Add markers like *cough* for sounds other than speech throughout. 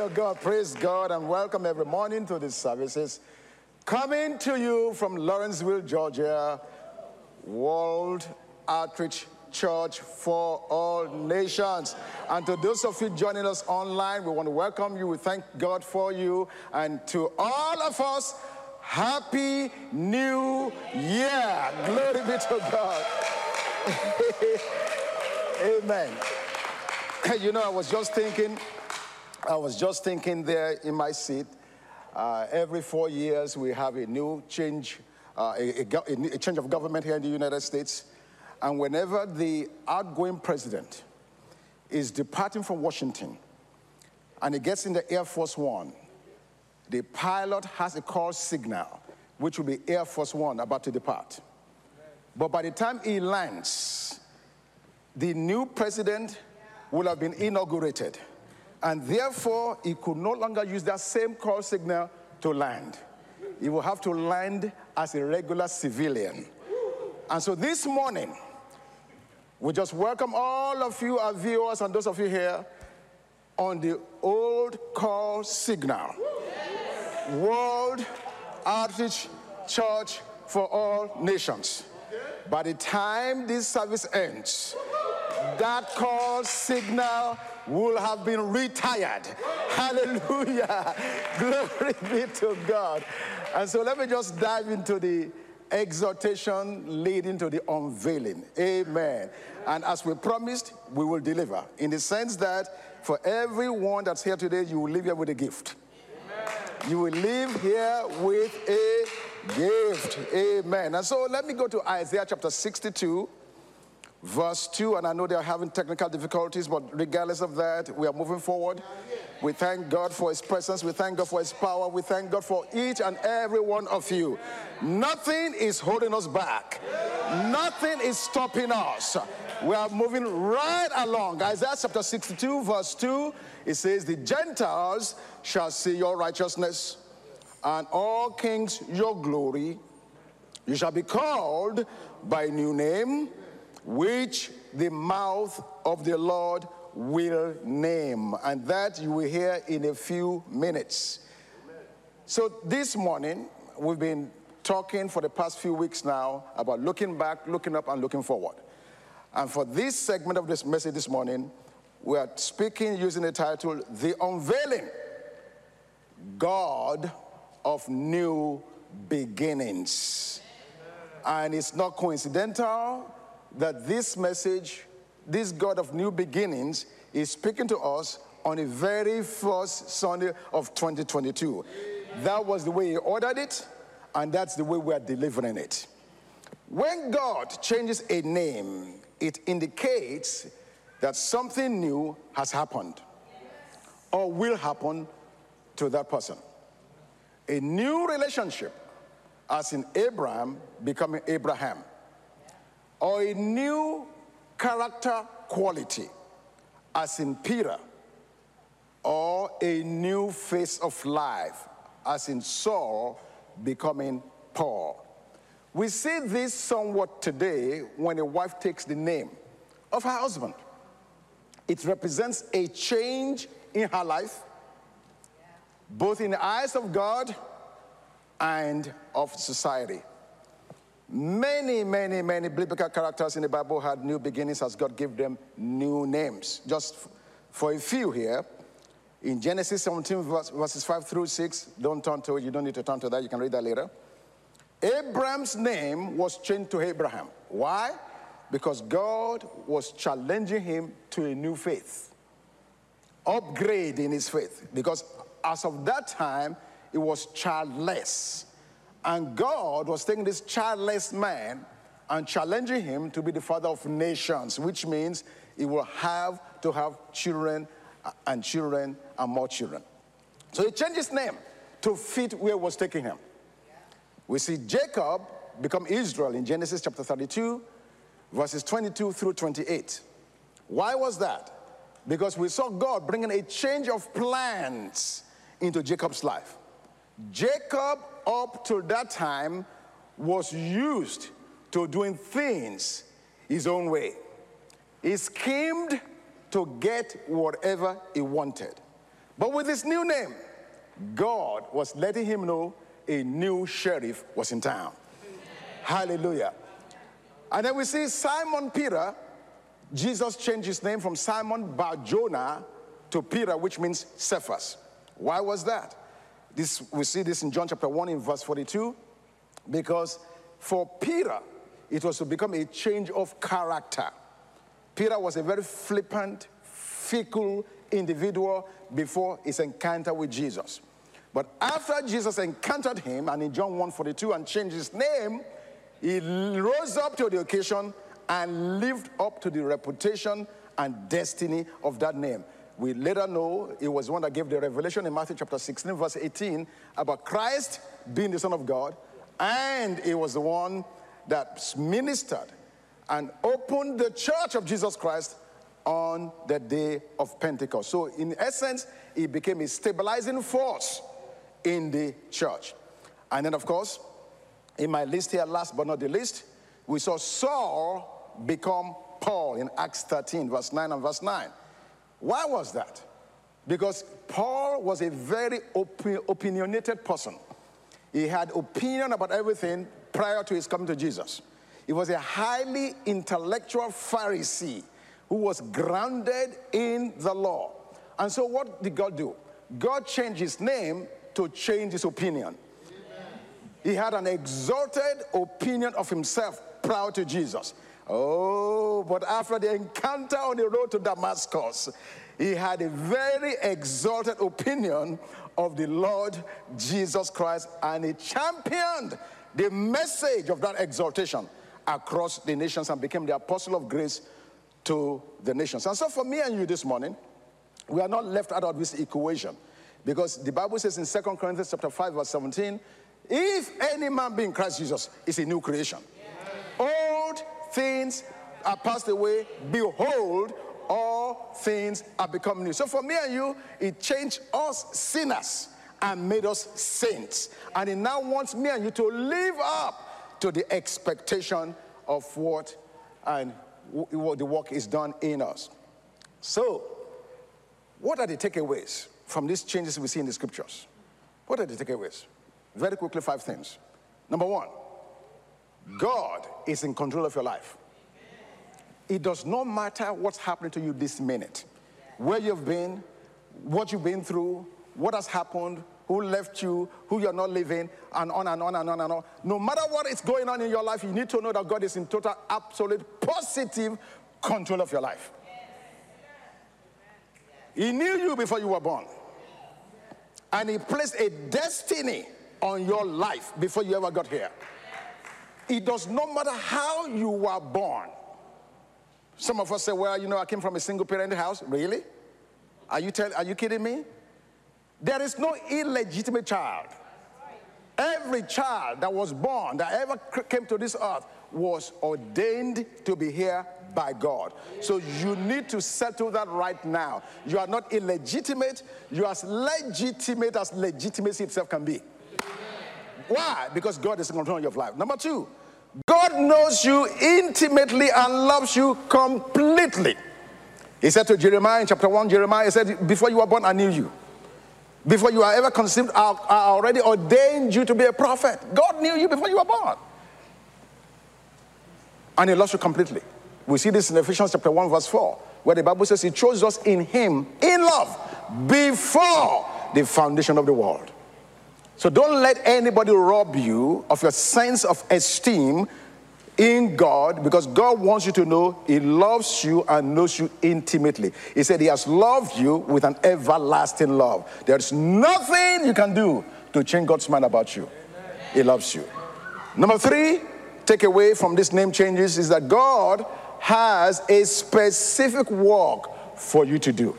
To God. Praise God and welcome every morning to these services. Coming to you from Lawrenceville, Georgia, World Outreach Church for All Nations. And to those of you joining us online, we want to welcome you. We thank God for you. And to all of us, Happy New Year. Glory be to God. *laughs* Amen. You know, I was just thinking, I was just thinking there in my seat. Uh, every four years, we have a new change, uh, a, a, a change of government here in the United States. And whenever the outgoing president is departing from Washington and he gets in the Air Force One, the pilot has a call signal, which will be Air Force One about to depart. But by the time he lands, the new president will have been inaugurated. And therefore, he could no longer use that same call signal to land. He will have to land as a regular civilian. And so this morning, we just welcome all of you, our viewers, and those of you here on the old call signal. World Outreach Church for All Nations. By the time this service ends, that call signal will have been retired. Hallelujah. *laughs* Glory be to God. And so let me just dive into the exhortation leading to the unveiling. Amen. And as we promised, we will deliver in the sense that for everyone that's here today, you will leave here with a gift. Amen. You will leave here with a gift. Amen. And so let me go to Isaiah chapter 62 verse 2, and I know they're having technical difficulties, but regardless of that, we are moving forward. We thank God for His presence. We thank God for His power. We thank God for each and every one of you. Nothing is holding us back, nothing is stopping us. We are moving right along. Isaiah chapter 62, verse 2, it says, The Gentiles shall see your righteousness, and all kings your glory. You shall be called by new name which the mouth of the Lord will name. And that you will hear in a few minutes. So this morning, we've been talking for the past few weeks now about looking back, looking up, and looking forward. And for this segment of this message this morning, we are speaking using the title, The Unveiling God of New Beginnings. And it's not coincidental that this message, this God of new beginnings, is speaking to us on the very first Sunday of 2022. That was the way He ordered it, and that's the way we are delivering it. When God changes a name, it indicates that something new has happened or will happen to that person. A new relationship, as in Abram becoming Abraham or a new character quality, as in Peter, or a new phase of life, as in Saul becoming Paul. We see this somewhat today when a wife takes the name of her husband. It represents a change in her life, both in the eyes of God and of society. Many, many, many biblical characters in the Bible had new beginnings as God gave them new names. Just for a few here, in Genesis 17, verses 5 through 6, don't turn to it, you don't need to turn to that, you can read that later. Abram's name was changed to Abraham. Why? Because God was challenging him to a new faith, upgrade in his faith. Because as of that time, he was childless. And God was taking this childless man and challenging him to be the father of nations, which means he will have to have children uh, and children and more children. So he changed his name to fit where he was taking him. We see Jacob become Israel in Genesis chapter 32, verses 22 through 28. Why was that? Because we saw God bringing a change of plans into Jacob's life. Jacob up to that time was used to doing things his own way. He schemed to get whatever he wanted. But with his new name, God was letting him know a new sheriff was in town. Hallelujah. And then we see Simon Peter. Jesus changed his name from Simon Bar Jonah to Peter, which means Cephas. Why was that? This, we see this in John chapter 1 in verse 42. Because for Peter, it was to become a change of character. Peter was a very flippant, fickle individual before his encounter with Jesus. But after Jesus encountered him, and in John 1:42 and changed his name, he rose up to the occasion and lived up to the reputation and destiny of that name. We later know it was one that gave the revelation in Matthew chapter 16, verse 18, about Christ being the Son of God, and it was the one that ministered and opened the church of Jesus Christ on the day of Pentecost. So, in essence, it became a stabilizing force in the church. And then, of course, in my list here, last but not the least, we saw Saul become Paul in Acts 13, verse 9 and verse 9. Why was that? Because Paul was a very opinionated person. He had opinion about everything prior to his coming to Jesus. He was a highly intellectual Pharisee who was grounded in the law. And so, what did God do? God changed his name to change his opinion. He had an exalted opinion of himself prior to Jesus. Oh, but after the encounter on the road to Damascus, he had a very exalted opinion of the Lord Jesus Christ and he championed the message of that exaltation across the nations and became the apostle of grace to the nations. And so, for me and you this morning, we are not left out of this equation because the Bible says in 2 Corinthians chapter 5, verse 17, if any man be in Christ Jesus, is a new creation. Old oh, things are passed away. Behold, all things are become new. So for me and you, it changed us sinners and made us saints. And it now wants me and you to live up to the expectation of what and what the work is done in us. So, what are the takeaways from these changes we see in the scriptures? What are the takeaways? Very quickly, five things. Number one, God is in control of your life. It does not matter what's happening to you this minute, where you've been, what you've been through, what has happened, who left you, who you're not living, and on and on and on and on. No matter what is going on in your life, you need to know that God is in total, absolute, positive control of your life. He knew you before you were born. And He placed a destiny on your life before you ever got here. It does not matter how you were born. Some of us say, well, you know, I came from a single parent house. Really? Are you, tell, are you kidding me? There is no illegitimate child. Every child that was born, that ever came to this earth, was ordained to be here by God. So you need to settle that right now. You are not illegitimate, you are as legitimate as legitimacy itself can be. Why? Because God is in control of your life. Number two, God knows you intimately and loves you completely. He said to Jeremiah in chapter 1, Jeremiah he said, Before you were born, I knew you. Before you are ever conceived, I, I already ordained you to be a prophet. God knew you before you were born. And he loves you completely. We see this in Ephesians chapter 1, verse 4, where the Bible says he chose us in him, in love, before the foundation of the world. So don't let anybody rob you of your sense of esteem in God because God wants you to know He loves you and knows you intimately. He said He has loved you with an everlasting love. There's nothing you can do to change God's mind about you. He loves you. Number three, take away from this name changes is that God has a specific work for you to do.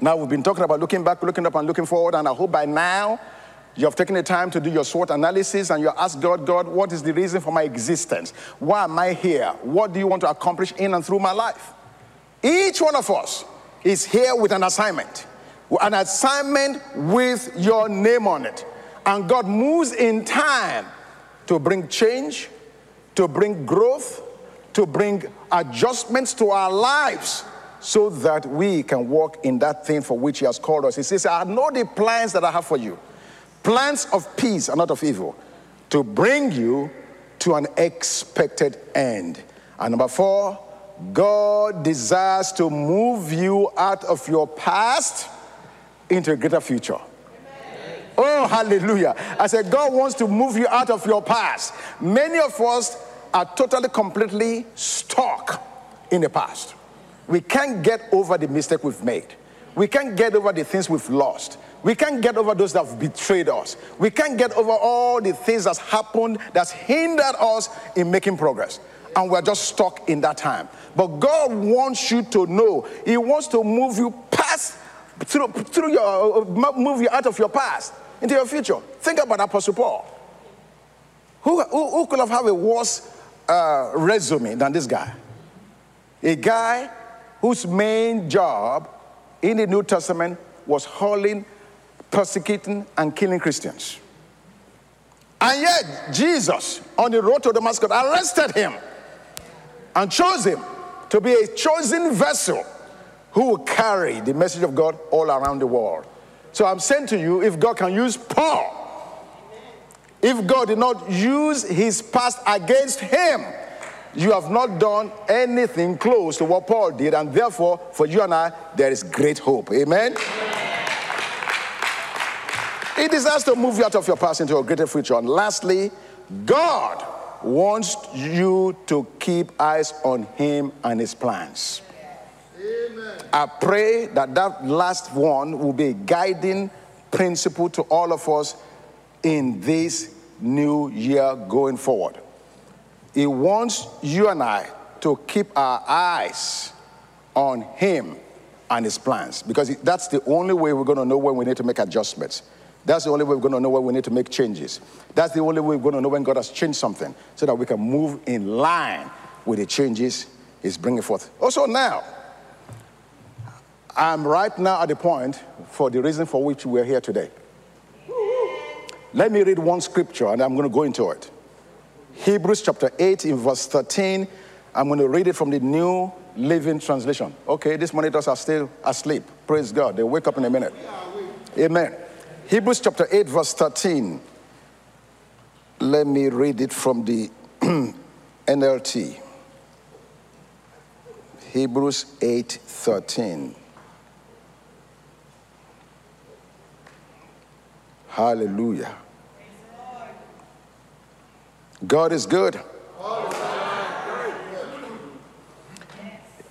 Now, we've been talking about looking back, looking up, and looking forward, and I hope by now you have taken the time to do your SWOT analysis and you ask God, God, what is the reason for my existence? Why am I here? What do you want to accomplish in and through my life? Each one of us is here with an assignment, an assignment with your name on it. And God moves in time to bring change, to bring growth, to bring adjustments to our lives so that we can walk in that thing for which He has called us. He says, I know the plans that I have for you plans of peace and not of evil, to bring you to an expected end. And number four, God desires to move you out of your past into a greater future. Amen. Oh, hallelujah. I said, God wants to move you out of your past. Many of us are totally, completely stuck in the past. We can't get over the mistake we've made. We can't get over the things we've lost. We can't get over those that have betrayed us. We can't get over all the things that's happened that's hindered us in making progress. And we're just stuck in that time. But God wants you to know, He wants to move you past, through, through your, uh, move you out of your past into your future. Think about Apostle Paul. Who, who, who could have had a worse uh, resume than this guy? A guy whose main job in the New Testament was hauling, persecuting, and killing Christians. And yet, Jesus, on the road to Damascus, arrested him and chose him to be a chosen vessel who will carry the message of God all around the world. So I'm saying to you, if God can use Paul, if God did not use his past against him, you have not done anything close to what Paul did, and therefore, for you and I, there is great hope. Amen? It desires to move you out of your past into a greater future. And lastly, God wants you to keep eyes on Him and His plans. Amen. I pray that that last one will be a guiding principle to all of us in this new year going forward. He wants you and I to keep our eyes on Him and His plans because that's the only way we're going to know when we need to make adjustments. That's the only way we're going to know when we need to make changes. That's the only way we're going to know when God has changed something so that we can move in line with the changes He's bringing forth. Also, now, I'm right now at the point for the reason for which we're here today. Let me read one scripture and I'm going to go into it. Hebrews chapter 8, in verse 13. I'm going to read it from the New Living Translation. Okay, these monitors are still asleep. Praise God. They wake up in a minute. Amen. Hebrews chapter 8, verse 13. Let me read it from the *clears throat* NLT. Hebrews 8, 13. Hallelujah. God is good.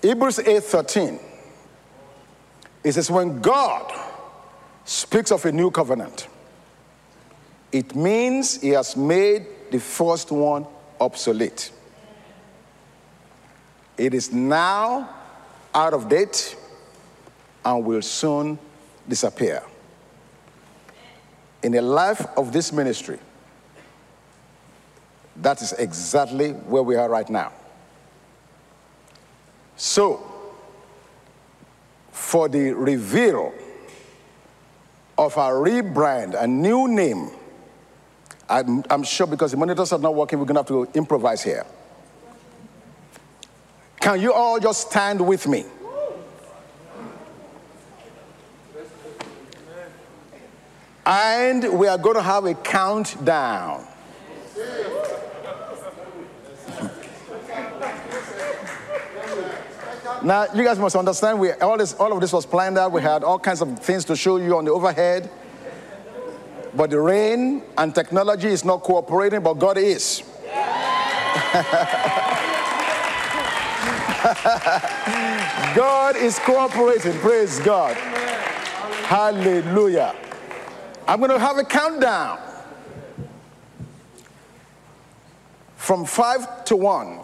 Hebrews 8:13. It says, when God speaks of a new covenant, it means he has made the first one obsolete. It is now out of date and will soon disappear. In the life of this ministry, that is exactly where we are right now. So, for the reveal of our rebrand, a new name, I'm, I'm sure because the monitors are not working, we're going to have to improvise here. Can you all just stand with me? And we are going to have a countdown. Now, you guys must understand, we, all, this, all of this was planned out. We had all kinds of things to show you on the overhead. But the rain and technology is not cooperating, but God is. *laughs* God is cooperating. Praise God. Hallelujah. I'm going to have a countdown from five to one.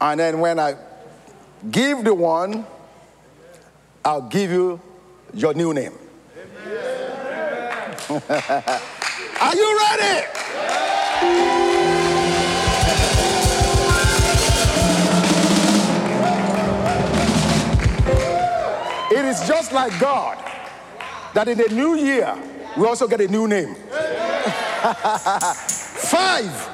And then when I Give the one, I'll give you your new name. *laughs* Are you ready? It is just like God that in the new year we also get a new name. *laughs* Five,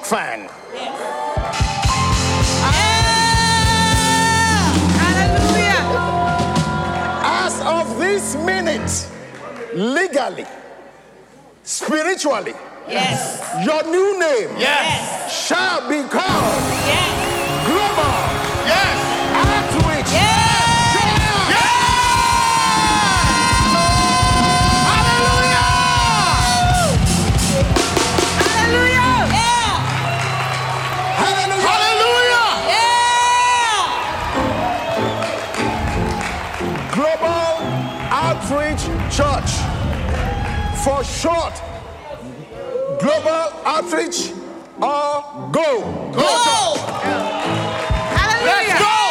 Fan. Ah! As of this minute, legally, spiritually, Yes. your new name Yes. shall be called Yes. Global For short, Global Outreach or Go. Go. Hallelujah. Let's go.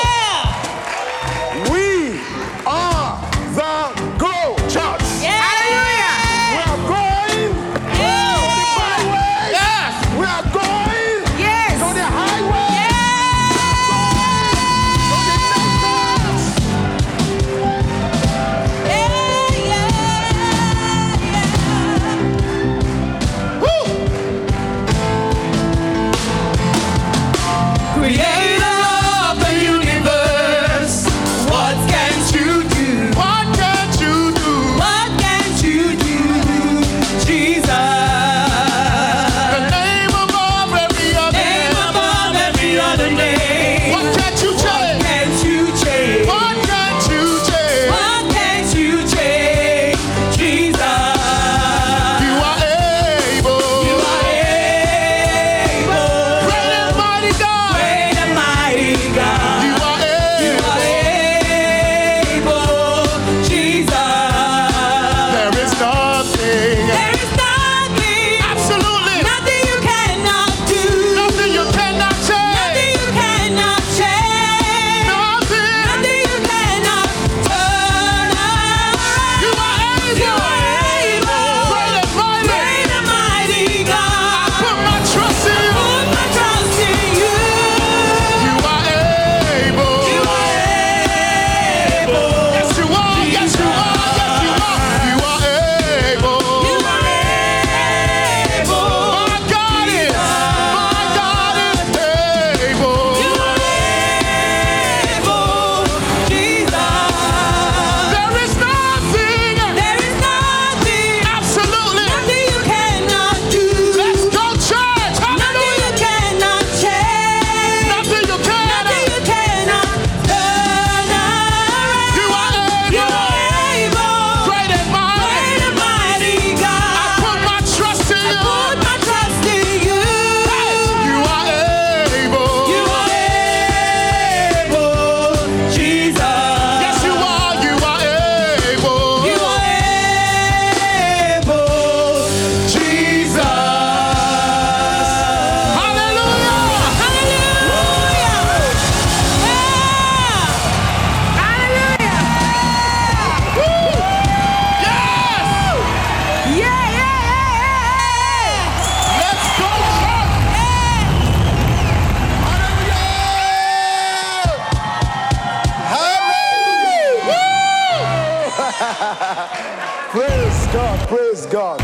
*laughs* Praise God, praise God.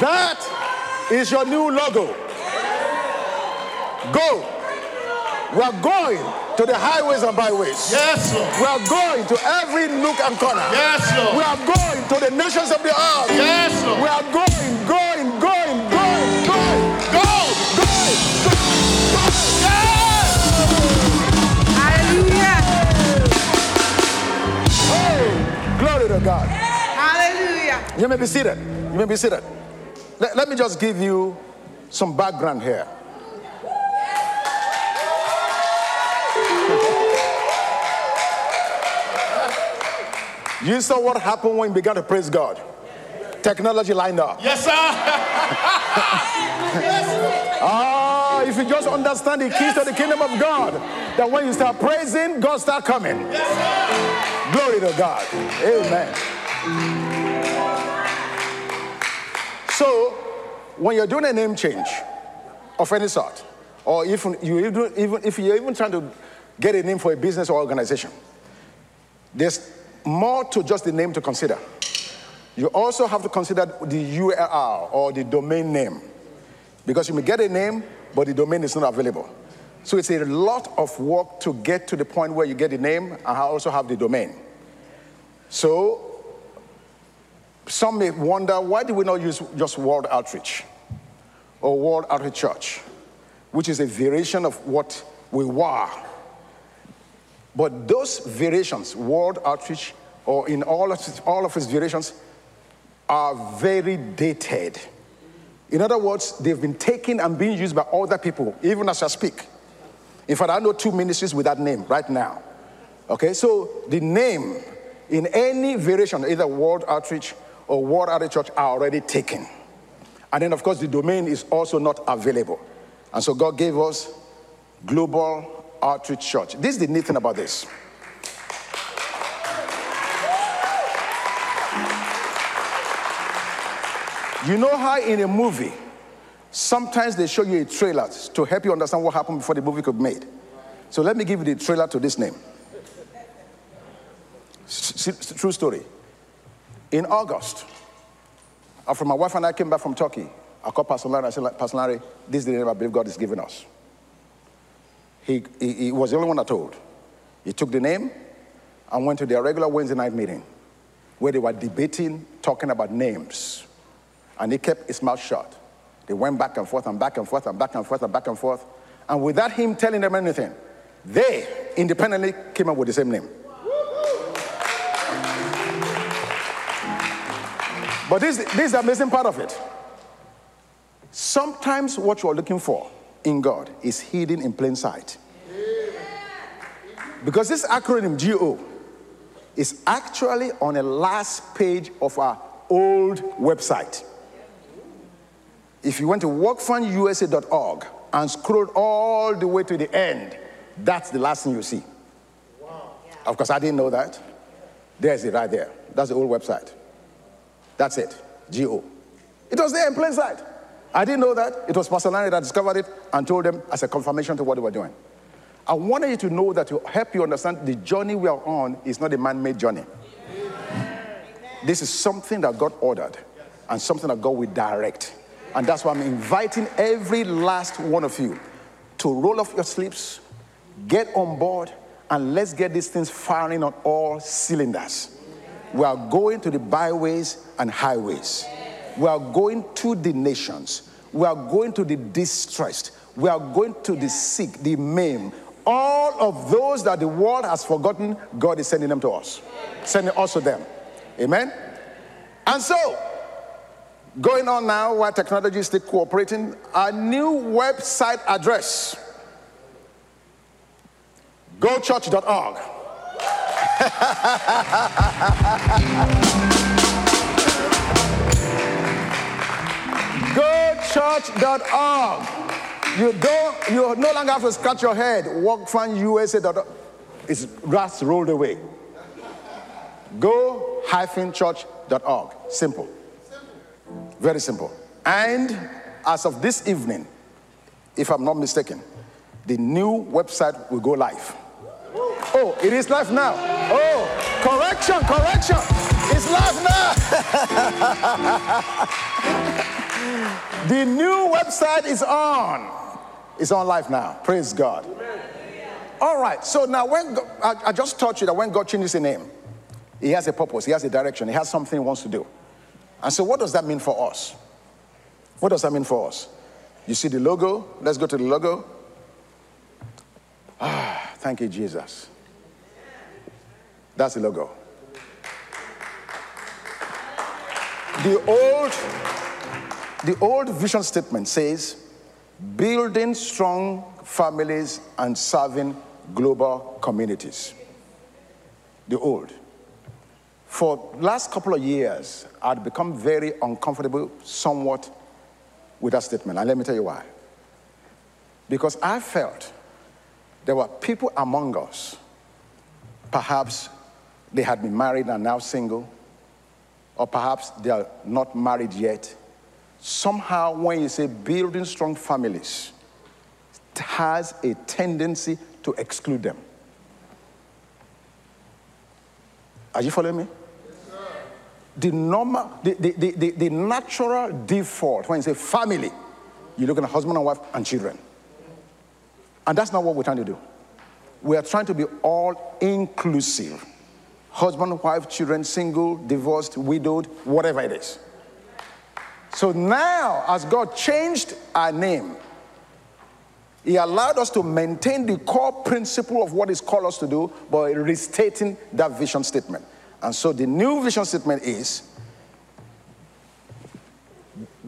That is your new logo. Go. We are going to the highways and byways. Yes, Lord. We are going to every nook and corner. Yes, sir. We are going to the nations of the earth. Yes, sir. We are going, going, God. Hallelujah. You may be seated. You may be seated. Let, let me just give you some background here. *laughs* You saw what happened when you began to praise God. Technology lined up. Yes, sir. *laughs* Ah, If you just understand the keys to the kingdom of God, that when you start praising, God start coming. Glory to God. Amen. So, when you're doing a name change of any sort, or if you even, even if you're even trying to get a name for a business or organization, there's more to just the name to consider. You also have to consider the URL or the domain name because you may get a name, but the domain is not available. So it's a lot of work to get to the point where you get the name and also have the domain. So some may wonder why do we not use just World Outreach or World Outreach Church, which is a variation of what we were. But those variations, World Outreach, or in all of all of its variations, are very dated. In other words, they've been taken and being used by other people, even as I speak. In fact, I know two ministries with that name right now. Okay, so the name in any variation, either World Outreach or World Outreach Church, are already taken. And then, of course, the domain is also not available. And so God gave us Global Outreach Church. This is the neat thing about this. You know how in a movie, sometimes they show you a trailer to help you understand what happened before the movie could be made. So let me give you the trailer to this name. True story. In August, uh, after my wife and I came back from Turkey, I called Pastor Larry. I said, Pastor Larry, this is the name I believe God has given us. He, he, he was the only one I told. He took the name and went to their regular Wednesday night meeting where they were debating, talking about names. And he kept his mouth shut. They went back and forth and back and forth and back and forth and back and forth. And without him telling them anything, they independently came up with the same name. But this, this is the amazing part of it. Sometimes what you're looking for in God is hidden in plain sight. Because this acronym GO is actually on the last page of our old website. If you went to wocfanusa.org and scrolled all the way to the end, that's the last thing you see. wow. Of course, I didn't know that. There's it right there. That's the old website. That's it. GO. It was there in plain sight. I didn't know that. It was Pastor Larry that discovered it and told them as a confirmation to what they were doing. I wanted you to know that to help you understand the journey we are on is not a man made journey. This is something that God ordered and something that God will direct. And that's why I'm inviting every last one of you to roll off your sleeves, get on board, and let's get these things firing on all cylinders. We are going to the byways and highways. We are going to the nations. We are going to the distressed. We are going to the sick, the maimed. All of those that the world has forgotten, God is sending them to us, sending us to them. Amen? And so, going on now, while technology is still cooperating, a new website address gochurch.org. *laughs* gochurch.org. You don't, you no longer have to scratch your head. Wocfanusa.org. It's that's rolled away. Go-church.org. Simple. Very simple. And as of this evening, if I'm not mistaken, the new website will go live. Oh, it is live now. Oh, correction, correction. It's live now. *laughs* the new website is on. It's on live now. Praise God. All right. So now, when God, I, I just taught you that when God changes a name, He has a purpose, He has a direction, He has something He wants to do. And so, what does that mean for us? What does that mean for us? You see the logo? Let's go to the logo. Ah, thank you, Jesus. That's the logo. The old, the old vision statement says, building strong families and serving global communities. The old. For last couple of years, I'd become very uncomfortable somewhat with that statement. And let me tell you why. Because I felt there were people among us, perhaps they had been married and now single, or perhaps they are not married yet. Somehow, when you say building strong families, it has a tendency to exclude them. Are you following me? The normal, the, the, the, the, natural default when you say family, you look at husband and wife and children. And that's not what we're trying to do. We are trying to be all inclusive husband, wife, children, single, divorced, widowed, whatever it is. So now, as God changed our name, He allowed us to maintain the core principle of what He's called us to do, but restating that vision statement. And so the new vision statement is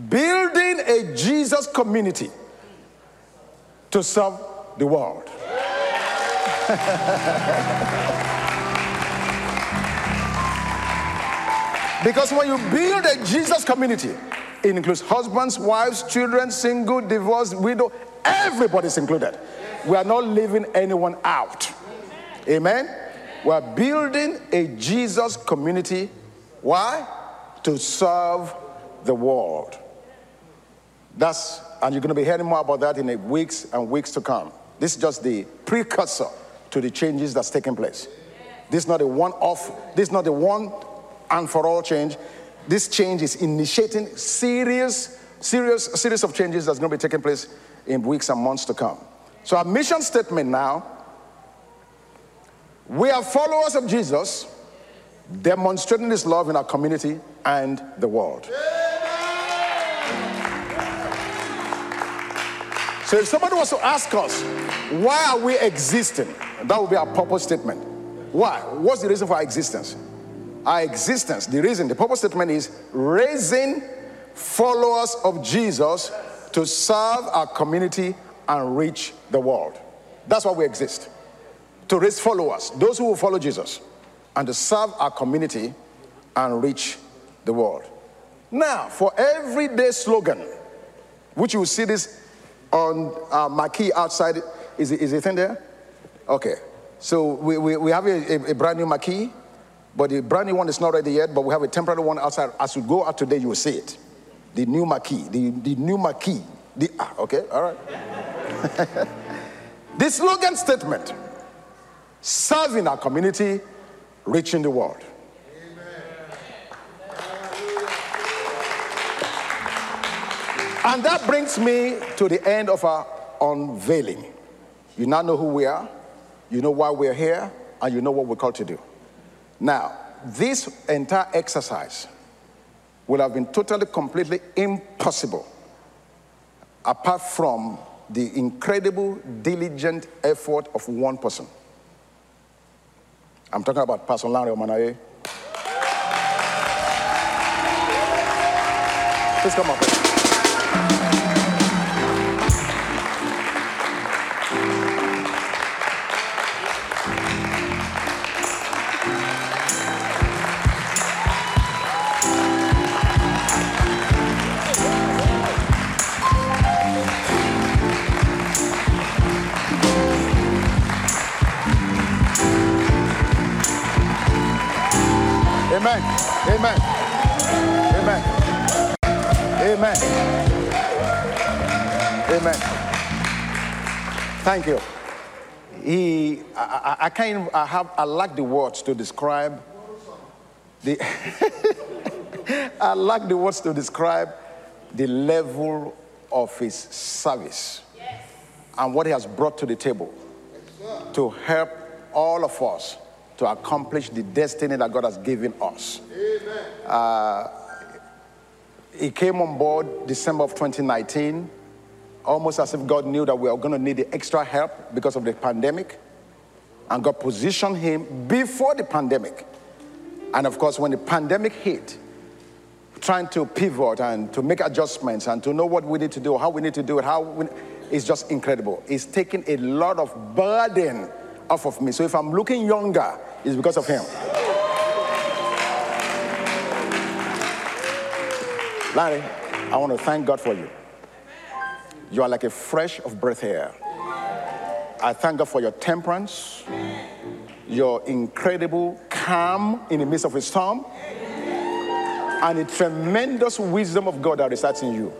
building a Jesus community to serve the world. *laughs* because when you build a Jesus community, it includes husbands, wives, children, single, divorced, widow, everybody's included. We are not leaving anyone out. Amen. We're building a Jesus community. Why? To serve the world. That's, and you're going to be hearing more about that in weeks and weeks to come. This is just the precursor to the changes that's taking place. This is not a one off, this is not a one and for all change. This change is initiating serious, serious, series of changes that's going to be taking place in weeks and months to come. So, our mission statement now we are followers of Jesus, demonstrating his love in our community and the world. So if somebody was to ask us, why are we existing? That would be our purpose statement. Why? What's the reason for our existence? Our existence, the reason, the purpose statement is raising followers of Jesus to serve our community and reach the world. That's why we exist to raise followers, those who will follow Jesus, and to serve our community and reach the world. Now, for everyday slogan, which you will see this on our marquee outside, is it, is it in there? Okay. So we, we, we have a, a, a brand new marquee, but the brand new one is not ready yet, but we have a temporary one outside. As you go out today, you will see it. The new marquee, the, the new marquee. The, ah, okay, all right. *laughs* the slogan statement serving our community, reaching the world. And that brings me to the end of our unveiling. You now know who we are, you know why we're here, and you know what we're called to do. Now, this entire exercise would have been totally, completely impossible apart from the incredible, diligent effort of one person. I'm talking about Pastor Larry Omanaye. Please come up. Amen. Thank you. He, I, I, I can't, I have, I lack the words to describe the, *laughs* I lack the words to describe the level of his service yes. and what he has brought to the table to help all of us to accomplish the destiny that God has given us. Uh, he came on board December of 2019, almost as if God knew that we were going to need the extra help because of the pandemic. And God positioned him before the pandemic. And of course, when the pandemic hit, trying to pivot and to make adjustments and to know what we need to do, how we need to do it, how we, it's just incredible. It's taken a lot of burden off of me. So if I'm looking younger, it's because of him. Larry, I want to thank God for you. You are like a fresh of breath air. I thank God for your temperance, your incredible calm in the midst of a storm, and the tremendous wisdom of God that resides in you.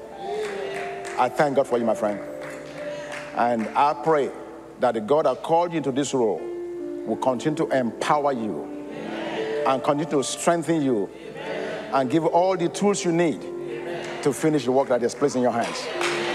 I thank God for you, my friend. And I pray that the God that called you into this role will continue to empower you and continue to strengthen you and give all the tools you need to finish the work that is placed in your hands.